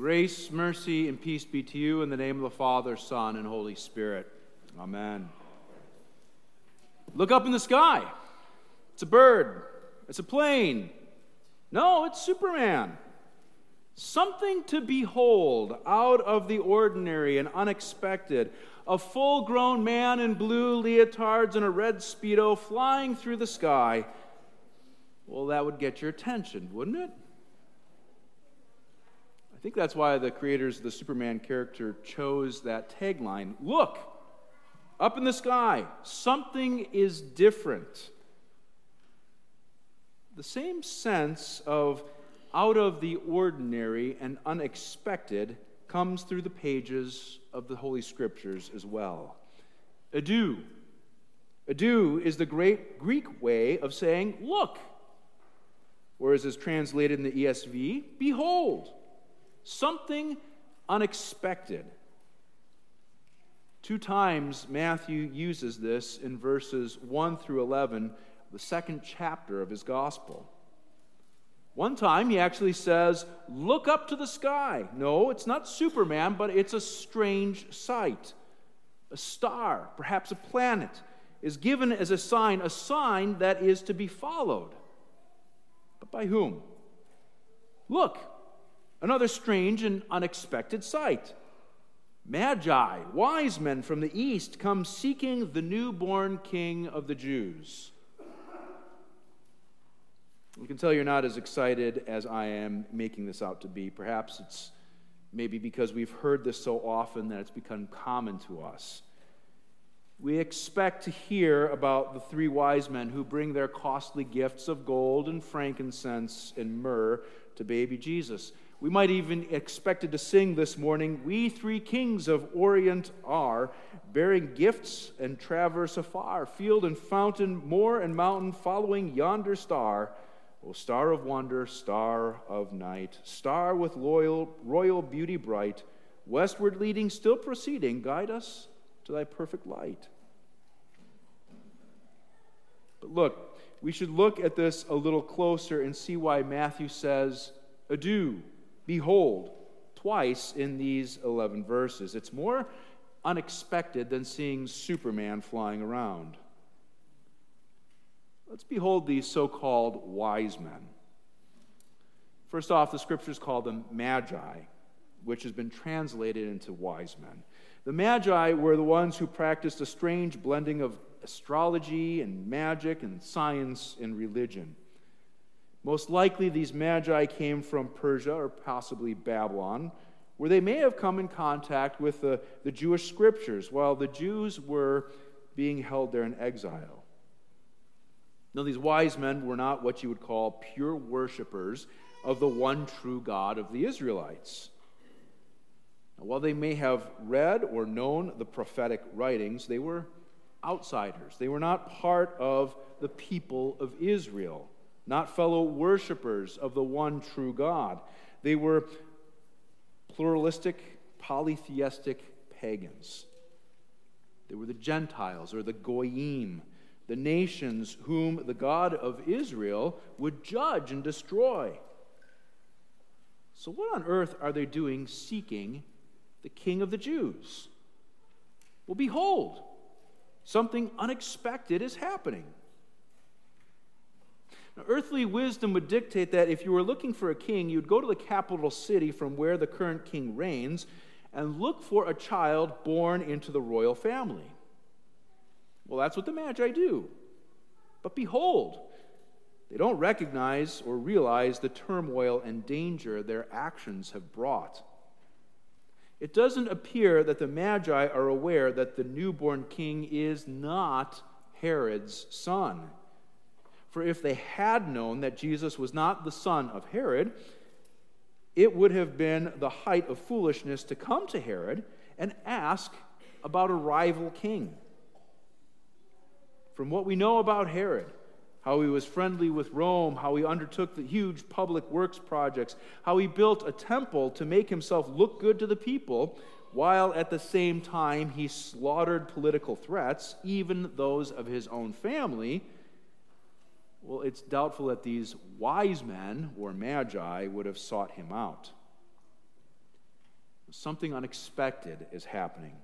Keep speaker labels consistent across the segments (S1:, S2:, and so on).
S1: Grace, mercy, and peace be to you in the name of the Father, Son, and Holy Spirit. Amen. Look up in the sky. It's a bird. It's a plane. No, it's Superman. Something to behold out of the ordinary and unexpected. A full grown man in blue leotards and a red Speedo flying through the sky. Well, that would get your attention, wouldn't it? I think that's why the creators of the Superman character chose that tagline Look, up in the sky, something is different. The same sense of out of the ordinary and unexpected comes through the pages of the Holy Scriptures as well. Idou. Idou is the great Greek way of saying, look. whereas as is translated in the ESV, behold. Something unexpected. Two times Matthew uses this in verses 1 through 11, the second chapter of his gospel. One time he actually says, Look up to the sky. No, it's not Superman, but it's a strange sight. A star, perhaps a planet, is given as a sign, a sign that is to be followed. But by whom? Look, another strange and unexpected sight. Magi, wise men from the east, come seeking the newborn king of the Jews. You can tell you're not as excited as I am making this out to be. Perhaps it's maybe because we've heard this so often that it's become common to us. We expect to hear about the three wise men who bring their costly gifts of gold and frankincense and myrrh to baby Jesus. We might even expected to sing this morning, We three kings of Orient are, bearing gifts and traverse afar, field and fountain, moor and mountain, following yonder star. O star of wonder, star of night, star with loyal, royal beauty bright, westward leading, still proceeding, guide us to thy perfect light. But look, we should look at this a little closer and see why Matthew says, Idou, behold, twice in these 11 verses. It's more unexpected than seeing Superman flying around. Let's behold these so called wise men. First off, the scriptures call them magi, which has been translated into wise men. The magi were the ones who practiced a strange blending of astrology and magic and science and religion. Most likely, these magi came from Persia or possibly Babylon, where they may have come in contact with the, the Jewish scriptures while the Jews were being held there in exile. Now, these wise men were not what you would call pure worshippers of the one true God of the Israelites. Now, while they may have read or known the prophetic writings, they were outsiders. They were not part of the people of Israel, not fellow worshippers of the one true God. They were pluralistic, polytheistic pagans. They were the Gentiles or the Goyim the nations whom the God of Israel would judge and destroy. So, what on earth are they doing seeking the King of the Jews? Well, behold, something unexpected is happening. Now, earthly wisdom would dictate that if you were looking for a king, you'd go to the capital city from where the current king reigns and look for a child born into the royal family. Well, that's what the Magi do. But behold, they don't recognize or realize the turmoil and danger their actions have brought. It doesn't appear that the Magi are aware that the newborn king is not Herod's son. For if they had known that Jesus was not the son of Herod, it would have been the height of foolishness to come to Herod and ask about a rival king. From what we know about Herod, how he was friendly with Rome, how he undertook the huge public works projects, how he built a temple to make himself look good to the people, while at the same time he slaughtered political threats, even those of his own family. Well, it's doubtful that these wise men or magi would have sought him out. something unexpected is happening,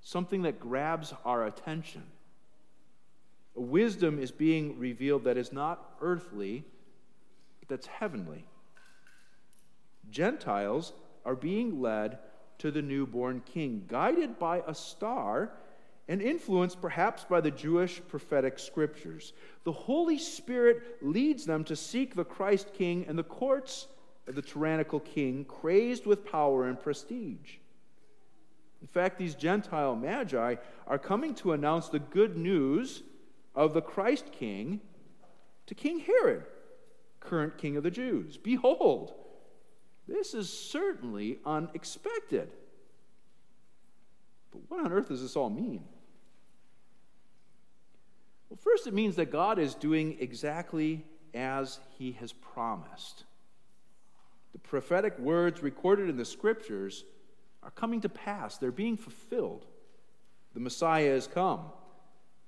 S1: something that grabs our attention. A wisdom is being revealed that is not earthly, but that's heavenly. Gentiles are being led to the newborn king, guided by a star and influenced perhaps by the Jewish prophetic scriptures. The Holy Spirit leads them to seek the Christ king in the courts of the tyrannical king, crazed with power and prestige. In fact, these Gentile magi are coming to announce the good news of the Christ king to King Herod, current king of the Jews. Behold, this is certainly unexpected. What on earth does this all mean? Well, first, it means that God is doing exactly as he has promised. The prophetic words recorded in the scriptures are coming to pass, they're being fulfilled. The Messiah has come.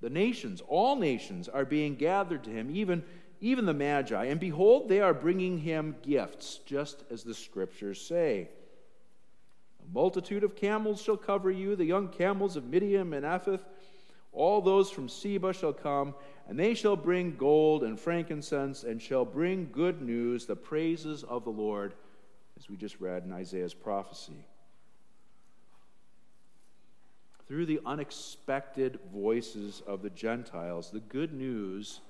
S1: The nations, all nations, are being gathered to him, even, even the Magi. And behold, they are bringing him gifts, just as the scriptures say. A multitude of camels shall cover you, the young camels of Midian and Ephah. All those from Seba shall come, and they shall bring gold and frankincense, and shall bring good news, the praises of the Lord, as we just read in Isaiah's prophecy through the unexpected voices of the Gentiles, the good news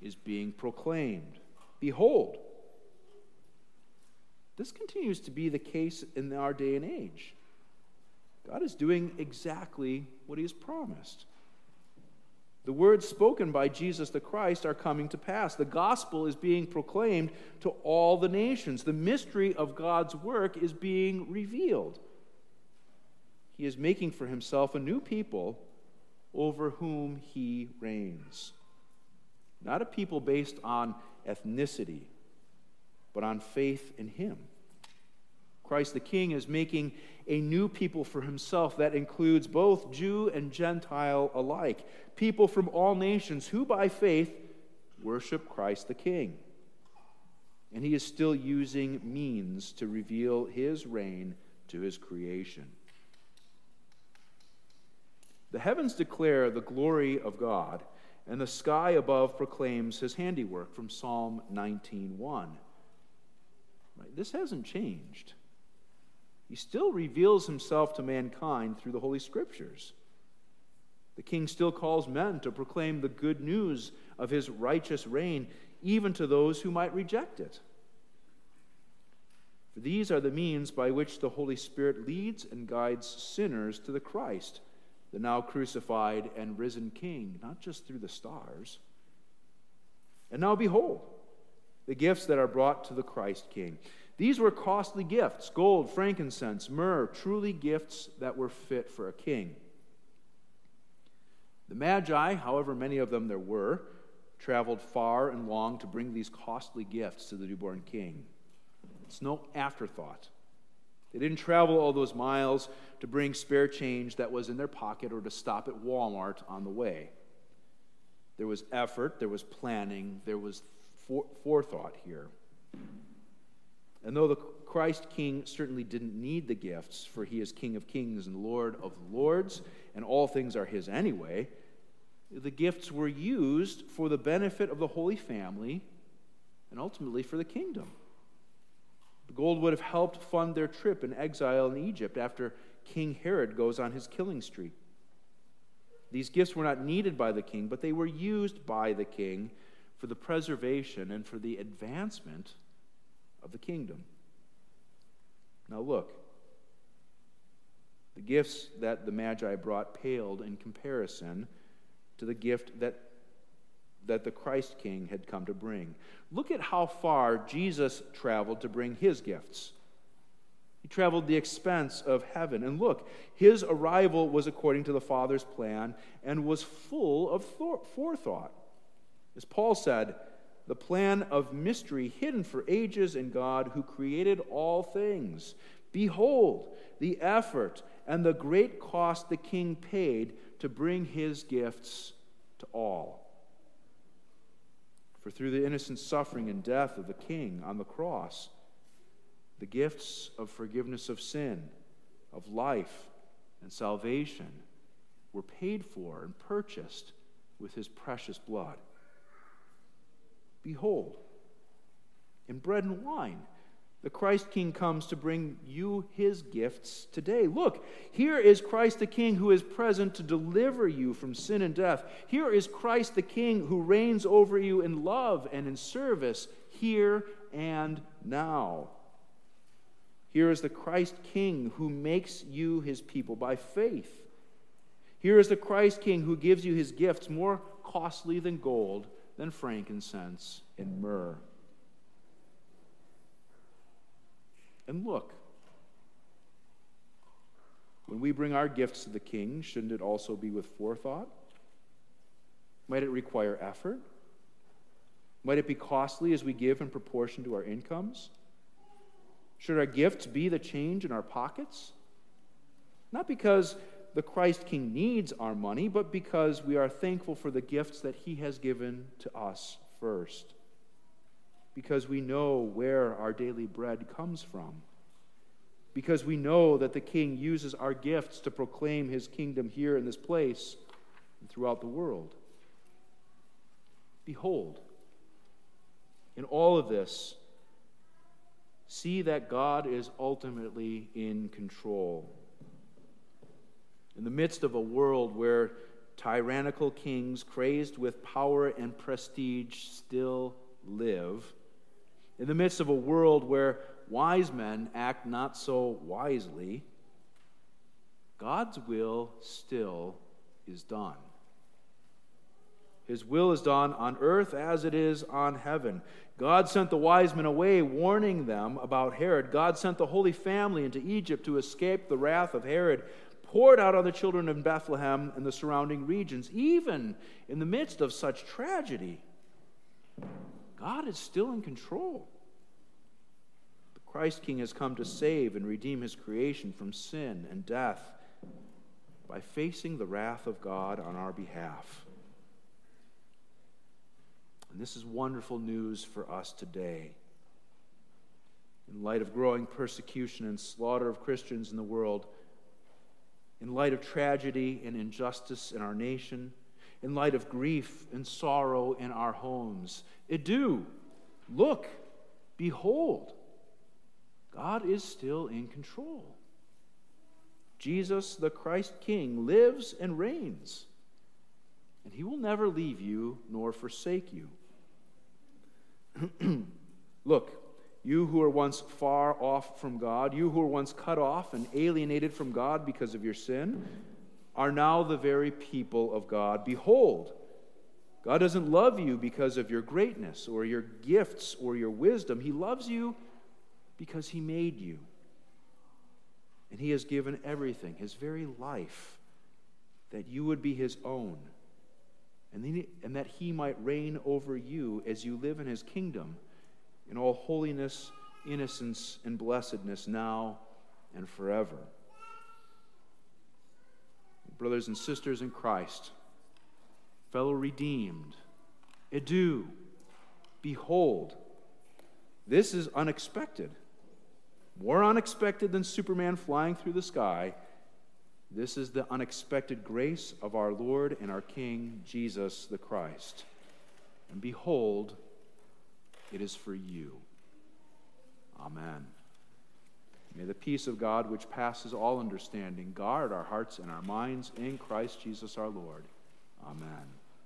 S1: is being proclaimed. Behold, this continues to be the case in our day and age. God is doing exactly what He has promised. The words spoken by Jesus the Christ are coming to pass. The gospel is being proclaimed to all the nations. The mystery of God's work is being revealed he is making for himself a new people over whom he reigns. Not a people based on ethnicity, but on faith in him. Christ the King is making a new people for himself that includes both Jew and Gentile alike, people from all nations who by faith worship Christ the King. And he is still using means to reveal his reign to his creation. The heavens declare the glory of God, and the sky above proclaims his handiwork from Psalm 19:1. Right? This hasn't changed. He still reveals himself to mankind through the Holy Scriptures. The king still calls men to proclaim the good news of his righteous reign, even to those who might reject it. For these are the means by which the Holy Spirit leads and guides sinners to the Christ the now crucified and risen King, not just through the stars. And now behold, the gifts that are brought to the Christ King. These were costly gifts gold, frankincense, myrrh, truly gifts that were fit for a king. The Magi, however many of them there were, traveled far and long to bring these costly gifts to the newborn king. It's no afterthought. They didn't travel all those miles to bring spare change that was in their pocket or to stop at Walmart on the way. There was effort, there was planning, there was forethought here. And though the Christ King certainly didn't need the gifts, for he is King of kings and Lord of lords, and all things are his anyway, the gifts were used for the benefit of the Holy Family and ultimately for the kingdom. The gold would have helped fund their trip in exile in Egypt after King Herod goes on his killing streak. These gifts were not needed by the king, but they were used by the king for the preservation and for the advancement of the kingdom. Now, look, the gifts that the Magi brought paled in comparison to the gift that that the Christ King had come to bring. Look at how far Jesus traveled to bring his gifts. He traveled the expense of heaven. And look, his arrival was according to the Father's plan and was full of forethought. As Paul said, the plan of mystery hidden for ages in God who created all things. Behold, the effort and the great cost the king paid to bring his gifts to all. For through the innocent suffering and death of the King on the cross, the gifts of forgiveness of sin, of life and salvation were paid for and purchased with his precious blood. Behold, in bread and wine, the Christ King comes to bring you his gifts today. Look, here is Christ the King who is present to deliver you from sin and death. Here is Christ the King who reigns over you in love and in service here and now. Here is the Christ King who makes you his people by faith. Here is the Christ King who gives you his gifts more costly than gold, than frankincense and myrrh. And look, when we bring our gifts to the king, shouldn't it also be with forethought? Might it require effort? Might it be costly as we give in proportion to our incomes? Should our gifts be the change in our pockets? Not because the Christ King needs our money, but because we are thankful for the gifts that he has given to us first because we know where our daily bread comes from. Because we know that the King uses our gifts to proclaim his kingdom here in this place and throughout the world. Behold, in all of this, see that God is ultimately in control. In the midst of a world where tyrannical kings, crazed with power and prestige, still live, in the midst of a world where wise men act not so wisely, God's will still is done. His will is done on earth as it is on heaven. God sent the wise men away, warning them about Herod. God sent the Holy Family into Egypt to escape the wrath of Herod, poured out on the children of Bethlehem and the surrounding regions, even in the midst of such tragedy. God is still in control. The Christ King has come to save and redeem his creation from sin and death by facing the wrath of God on our behalf. And this is wonderful news for us today. In light of growing persecution and slaughter of Christians in the world, in light of tragedy and injustice in our nation, in light of grief and sorrow in our homes, idou, look, behold, God is still in control. Jesus, the Christ King, lives and reigns, and he will never leave you nor forsake you. Look, you who were once far off from God, you who were once cut off and alienated from God because of your sin, are now the very people of God. Behold, God doesn't love you because of your greatness or your gifts or your wisdom. He loves you because He made you. And He has given everything, His very life, that you would be His own, and, and that He might reign over you as you live in His kingdom in all holiness, innocence, and blessedness now and forever. Brothers and sisters in Christ, fellow redeemed, idou, behold, this is unexpected more unexpected than Superman flying through the sky. This is the unexpected grace of our Lord and our King, Jesus the Christ. And behold, it is for you. Amen. May the peace of God, which passes all understanding, guard our hearts and our minds in Christ Jesus our Lord. Amen.